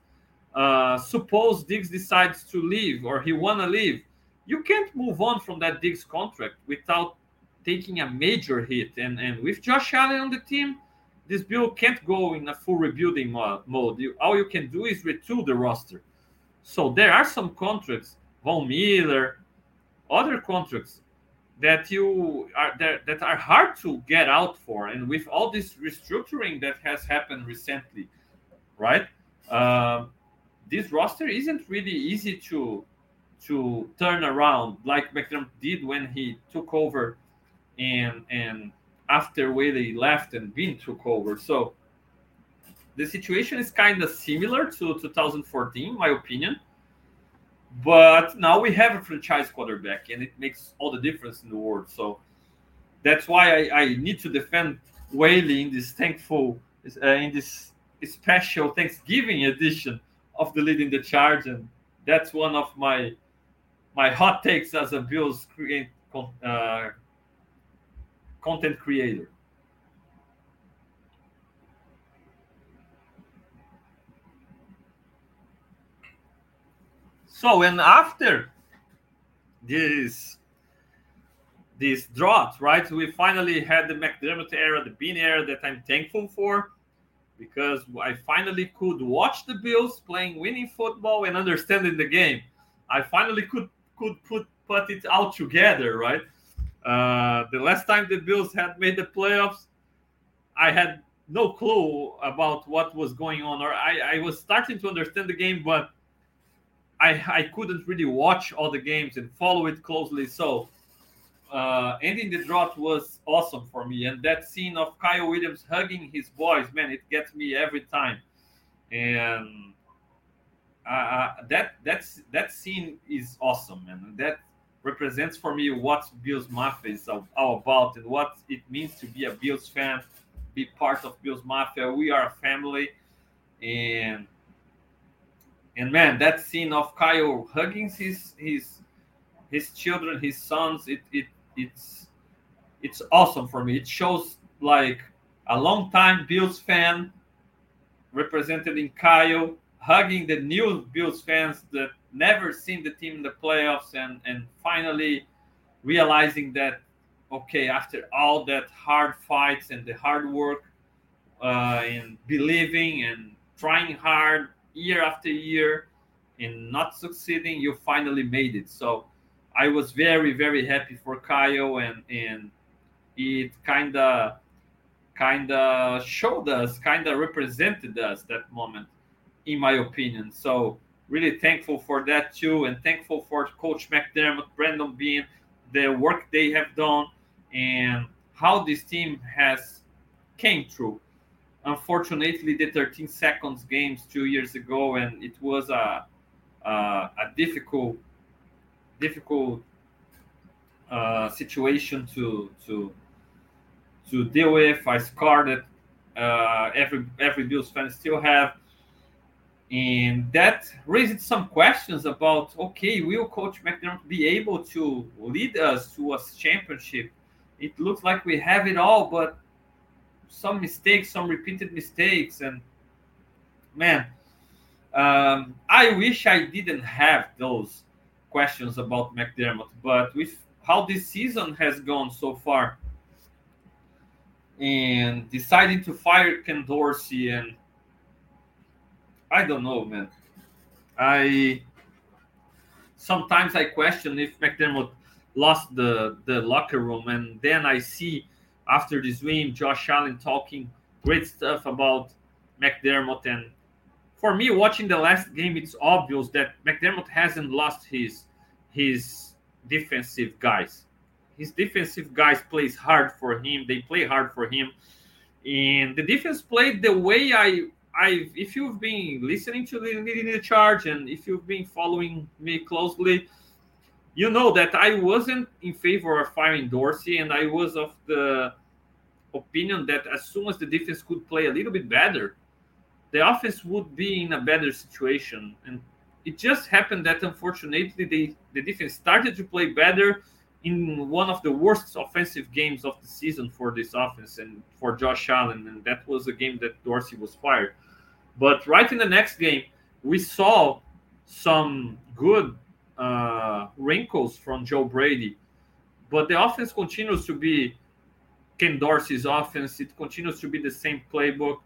[SPEAKER 2] uh, suppose Diggs decides to leave or he wanna leave, you can't move on from that Diggs contract without taking a major hit. And and with Josh Allen on the team, this bill can't go in a full rebuilding mode. You, all you can do is retool the roster. So there are some contracts, Von Miller, other contracts that you are that, that are hard to get out for, and with all this restructuring that has happened recently, right? Uh, this roster isn't really easy to to turn around like McDermott did when he took over, and and after Whaley left and Beane took over. So the situation is kind of similar to 2014, my opinion. But now we have a franchise quarterback, and it makes all the difference in the world. So that's why I, I need to defend Whaley in this thankful, uh, in this special Thanksgiving edition of the leading the charge, and that's one of my my hot takes as a Bills create, uh, content creator. So, and after this this drought, right? We finally had the McDermott era, the Beane era that I'm thankful for because I finally could watch the Bills playing winning football and understanding the game. I finally could could put put it all together, right? Uh, the last time the Bills had made the playoffs, I had no clue about what was going on, or I, I was starting to understand the game, but I, I couldn't really watch all the games and follow it closely. So uh, ending the drought was awesome for me. And that scene of Kyle Williams hugging his boys, man, it gets me every time. And that that's that scene is awesome, and That represents for me what Bills Mafia is all about and what it means to be a Bills fan, be part of Bills Mafia. We are a family, and and man, that scene of Kyle hugging his his his children, his sons, it it it's it's awesome for me. It shows like a long time Bills fan represented in Kyle hugging the new Bills fans that never seen the team in the playoffs and and finally realizing that okay after all that hard fights and the hard work uh, and believing and trying hard year after year and not succeeding, you finally made it. So I was very, very happy for Kyle and and it kind of kind of showed us, kind of represented us that moment, in my opinion. So really thankful for that too, and thankful for Coach McDermott, Brandon Beane, the work they have done, and how this team has came through. Unfortunately the 13 seconds games two years ago and it was a a, a difficult difficult uh, situation to to to deal with. I scar that uh, every every Bills fan still have and that raised some questions about okay will coach mcdermott be able to lead us to a championship it looks like we have it all but some mistakes, some repeated mistakes, and man, um, I wish I didn't have those questions about McDermott. But with how this season has gone so far, and deciding to fire Ken Dorsey, and I don't know, man. I sometimes I question if McDermott lost the the locker room, and then I see after this win, Josh Allen talking great stuff about McDermott. And for me, watching the last game, it's obvious that McDermott hasn't lost his his defensive guys. His defensive guys plays hard for him. They play hard for him, and the defense played the way I I. If you've been listening to the leading the charge and if you've been following me closely, you know that I wasn't in favor of firing Dorsey, and I was of the opinion that as soon as the defense could play a little bit better, the offense would be in a better situation. And it just happened that unfortunately they, the defense started to play better in one of the worst offensive games of the season for this offense and for Josh Allen, and that was a game that Dorsey was fired. But right in the next game, we saw some good uh, wrinkles from Joe Brady, but the offense continues to be Ken Dorsey's offense. It continues to be the same playbook.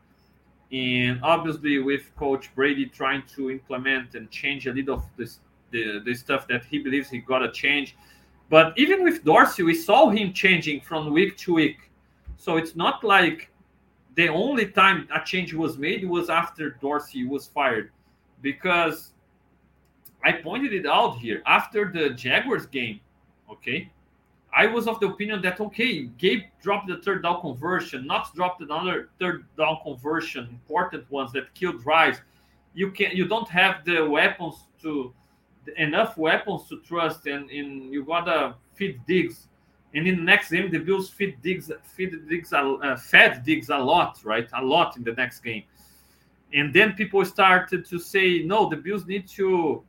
[SPEAKER 2] And obviously, with Coach Brady trying to implement and change a little of this, the, the stuff that he believes he got to change. But even with Dorsey, we saw him changing from week to week. So it's not like the only time a change was made was after Dorsey was fired. Because I pointed it out here after the Jaguars game, okay? I was of the opinion that okay, Gabe dropped the third down conversion, not dropped another third down conversion, important ones that kill drives. You can't, you don't have the weapons to enough weapons to trust, and, and you gotta feed Diggs. And in the next game, the Bills feed Diggs, feed Diggs, uh, fed Diggs a lot, right? A lot in the next game. And then people started to say, no, the Bills need to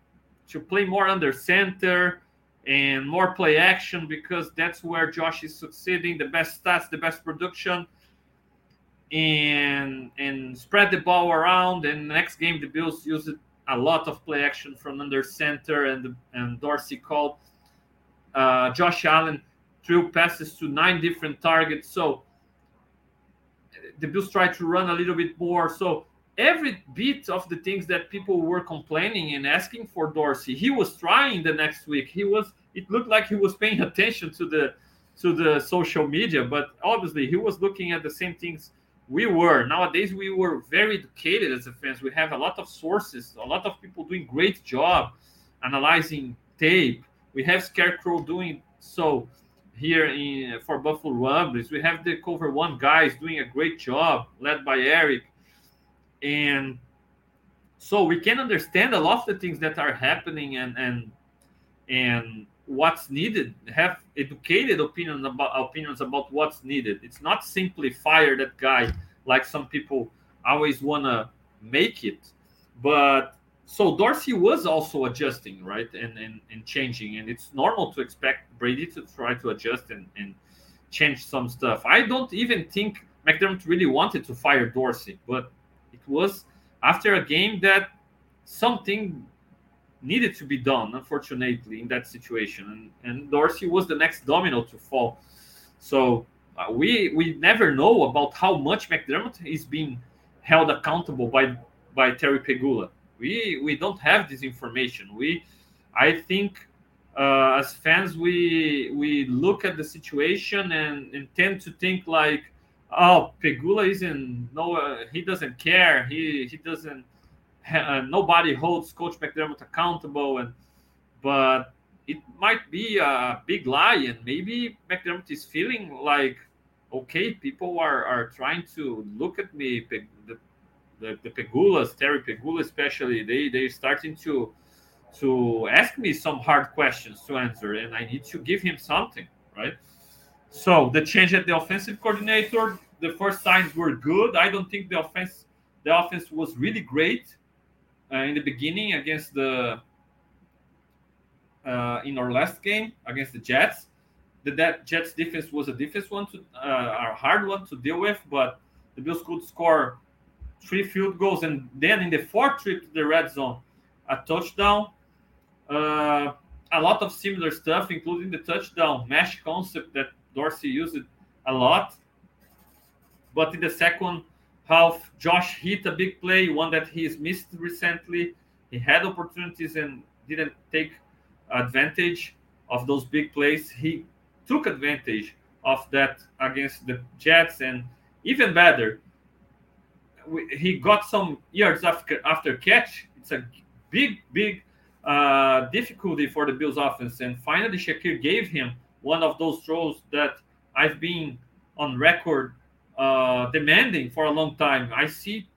[SPEAKER 2] to play more under center and more play action because that's where Josh is succeeding, the best stats, the best production, and and spread the ball around. And next game, the Bills used a lot of play action from under center, and and Dorsey called uh, Josh Allen threw passes to nine different targets. So the Bills tried to run a little bit more. So every bit of the things that people were complaining and asking for Dorsey, he was trying the next week. He was it looked like he was paying attention to the to the social media, but obviously he was looking at the same things we were. Nowadays we were very educated as a fans. We have a lot of sources, a lot of people doing great job analyzing tape. We have Scarecrow doing so here in for Buffalo Rumblings. We have the cover one guys doing a great job, led by Eric and so we can understand a lot of the things that are happening and and and what's needed have educated opinions about opinions about what's needed. It's not simply fire that guy like some people always want to make it. But so dorsey was also adjusting right and, and and changing and it's normal to expect brady to try to adjust and, and change some stuff. I don't even think mcdermott really wanted to fire dorsey but it was after a game that something needed to be done, unfortunately, in that situation. And, and Dorsey was the next domino to fall. So uh, we we never know about how much McDermott is being held accountable by by Terry Pegula. We we don't have this information. We I think uh, as fans we we look at the situation and, and tend to think like oh, Pegula isn't no, uh, he doesn't care. He he doesn't. Uh, nobody holds Coach McDermott accountable, and but it might be a big lie, and maybe McDermott is feeling like, okay, people are are trying to look at me. The the, the Pegulas, Terry Pegula especially, they they starting to to ask me some hard questions to answer, and I need to give him something, right? So the change at the offensive coordinator, the first signs were good. I don't think the offense the offense was really great in the beginning against the uh, in our last game against the Jets. The that Jets defense was a defense one to uh, a hard one to deal with, but the Bills could score three field goals and then in the fourth trip to the red zone, a touchdown. Uh, a lot of similar stuff, including the touchdown mesh concept that Dorsey used a lot. But in the second half, Josh hit a big play, one that he's missed recently. He had opportunities and didn't take advantage of those big plays. He took advantage of that against the Jets, and even better, he got some yards after after catch. It's a big, big uh, difficulty for the Bills offense, and finally Shakir gave him one of those throws that I've been on record uh, demanding for a long time. I see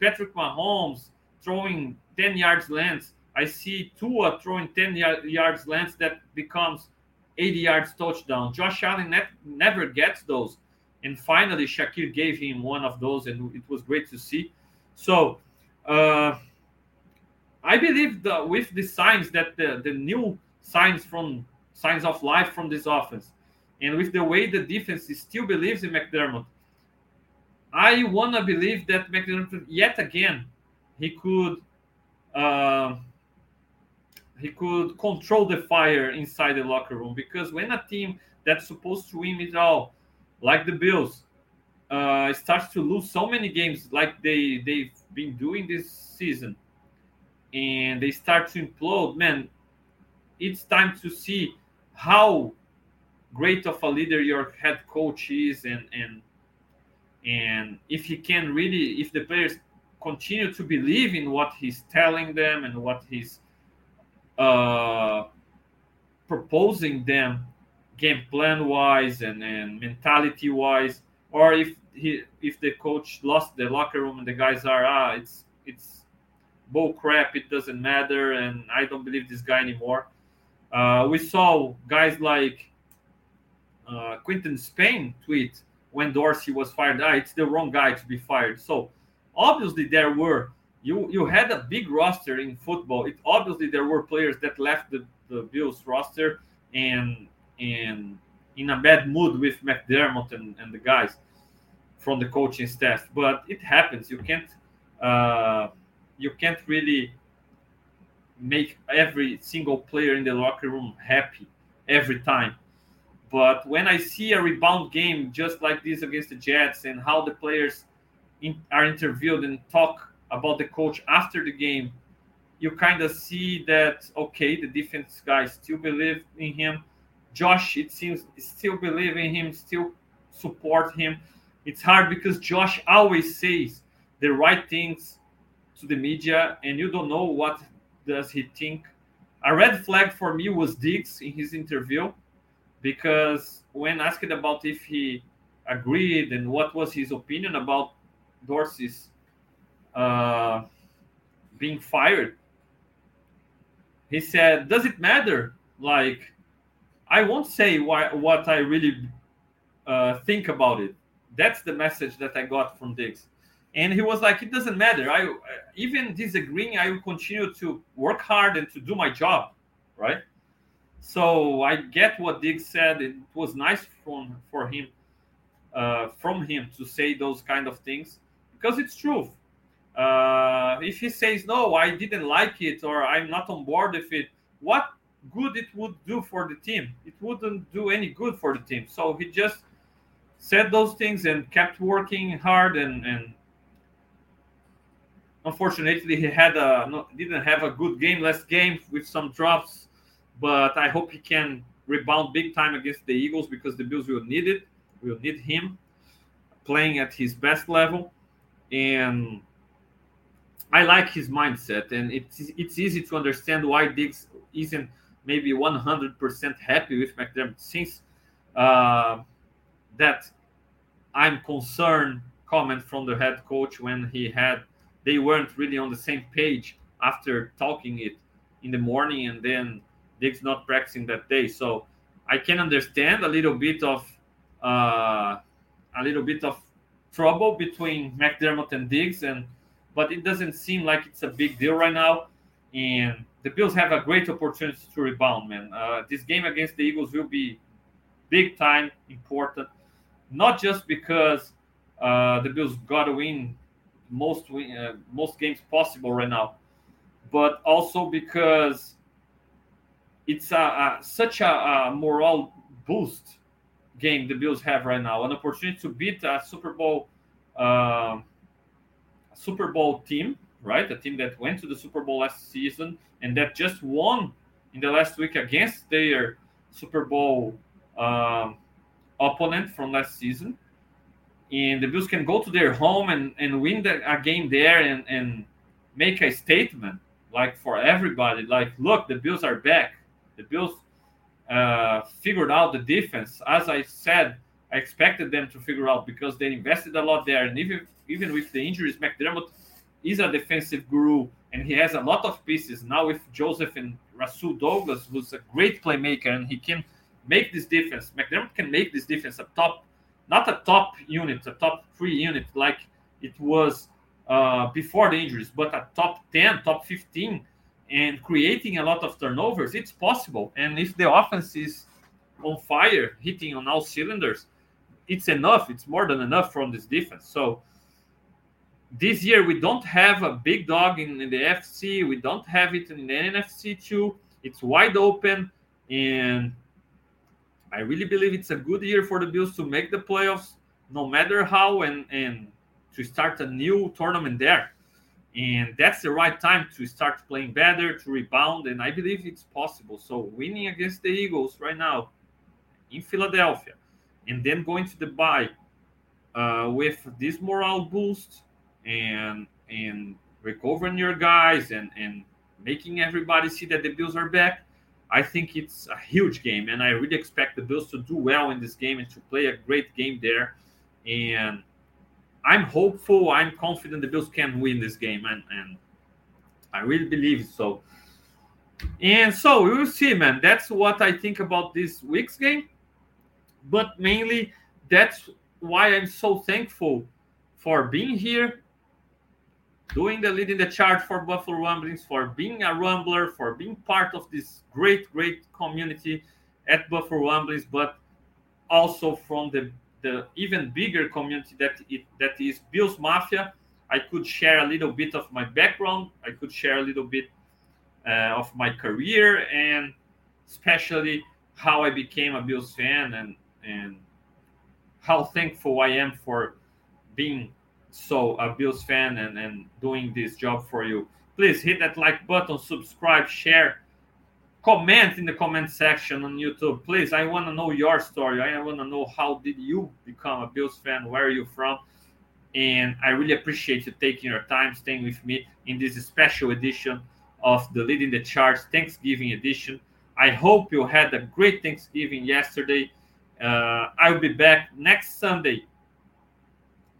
[SPEAKER 2] Patrick Mahomes throwing 10 yards lengths. I see Tua throwing 10 yards lengths that becomes 80 yards touchdown. Josh Allen ne- never gets those. And finally, Shakir gave him one of those, and it was great to see. So, uh, I believe that with the signs that the, the new signs from signs of life from this offense, and with the way the defense still believes in McDermott, I wanna believe that McDermott yet again he could uh, he could control the fire inside the locker room because when a team that's supposed to win it all, like the Bills, uh, starts to lose so many games like they they've been doing this season, and they start to implode, man, it's time to see how great of a leader your head coach is, and and and if he can really, if the players continue to believe in what he's telling them and what he's uh, proposing them game plan wise and, and mentality wise or if he if the coach lost the locker room and the guys are ah it's it's bull crap it doesn't matter and i don't believe this guy anymore uh, we saw guys like uh, quinton spain tweet when dorsey was fired ah it's the wrong guy to be fired so obviously there were you you had a big roster in football. It obviously there were players that left the, the Bills roster and and in a bad mood with McDermott and, and the guys from the coaching staff. But it happens. You can't uh, you can't really make every single player in the locker room happy every time. But when I see a rebound game just like this against the Jets and how the players in, are interviewed and talk about the coach after the game, you kind of see that okay, the defense guys still believe in him. Josh, it seems, still believe in him, still support him. It's hard because Josh always says the right things to the media, and you don't know what does he think. A red flag for me was Diggs in his interview because when asked about if he agreed and what was his opinion about Dorsey's uh, being fired, he said, "Does it matter? Like, I won't say why, what I really uh, think about it. That's the message that I got from Diggs." And he was like, "It doesn't matter. I even disagreeing, I will continue to work hard and to do my job, right?" So I get what Diggs said. It was nice from for him, uh, from him to say those kind of things because it's truth. Uh, if he says no, I didn't like it or I'm not on board with it, what good it would do for the team? It wouldn't do any good for the team. So he just said those things and kept working hard and, and unfortunately he had a didn't have a good game last game with some drops but i hope he can rebound big time against the eagles because the bills will need it. Will need him playing at his best level. And I like his mindset, and it's it's easy to understand why Diggs isn't maybe 100% happy with McDermott since uh, that I'm concerned comment from the head coach when he had they weren't really on the same page after talking it in the morning and then Diggs not practicing that day. So I can understand a little bit of uh, a little bit of trouble between McDermott and Diggs, and but it doesn't seem like it's a big deal right now. And the Bills have a great opportunity to rebound, man. Uh, this game against the Eagles will be big time important, not just because uh, the Bills got to win most win, uh, most games possible right now, but also because it's a, a such a, a moral boost game the Bills have right now, an opportunity to beat a Super Bowl uh, Super Bowl team, right? A team that went to the Super Bowl last season and that just won in the last week against their Super Bowl um, opponent from last season. And the Bills can go to their home and, and win the, a game there and, and make a statement, like for everybody, like, look, the Bills are back. The Bills uh, figured out the defense. As I said, I expected them to figure out because they invested a lot there. And even even with the injuries, McDermott is a defensive guru and he has a lot of pieces now with Joseph and Rasul Douglas, who's a great playmaker, and he can make this defense. McDermott can make this defense a top not a top unit, a top three unit like it was uh, before the injuries, but a top 10, top 15, and creating a lot of turnovers, it's possible. And if the offense is on fire, hitting on all cylinders, it's enough. It's more than enough from this defense. So this year we don't have a big dog in, in the FC. We don't have it in the NFC too. It's wide open, and I really believe it's a good year for the Bills to make the playoffs, no matter how, and and to start a new tournament there. And that's the right time to start playing better, to rebound, and I believe it's possible. So winning against the Eagles right now in Philadelphia, and then going to the bye uh, with this morale boost and and recovering your guys and and making everybody see that the Bills are back. I think it's a huge game, and I really expect the Bills to do well in this game and to play a great game there. And I'm hopeful, I'm confident the Bills can win this game, and, and I really believe so. And so we will see, man. That's what I think about this week's game. But mainly, that's why I'm so thankful for being here doing the leading the charge for Buffalo Rumblings, for being a Rumbler, for being part of this great, great community at Buffalo Rumblings, but also from the, the even bigger community that it that is Bills Mafia. I could share a little bit of my background. I could share a little bit uh, of my career and especially how I became a Bills fan and and how thankful I am for being so a Bills fan and, and doing this job for you. Please hit that like button, subscribe, share, comment in the comment section on YouTube. Please, I want to know your story. I want to know how did you become a Bills fan? Where are you from? And I really appreciate you taking your time, staying with me in this special edition of the Leading the Charge Thanksgiving edition. I hope you had a great Thanksgiving yesterday. Uh, I'll be back next Sunday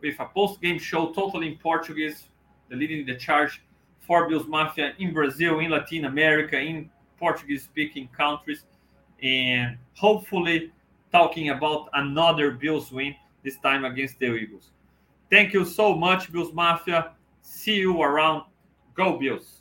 [SPEAKER 2] with a post-game show totally in Portuguese, the leading the charge for Bills Mafia in Brazil, in Latin America, in Portuguese-speaking countries, and hopefully talking about another Bills win, this time against the Eagles. Thank you so much, Bills Mafia. See you around. Go Bills.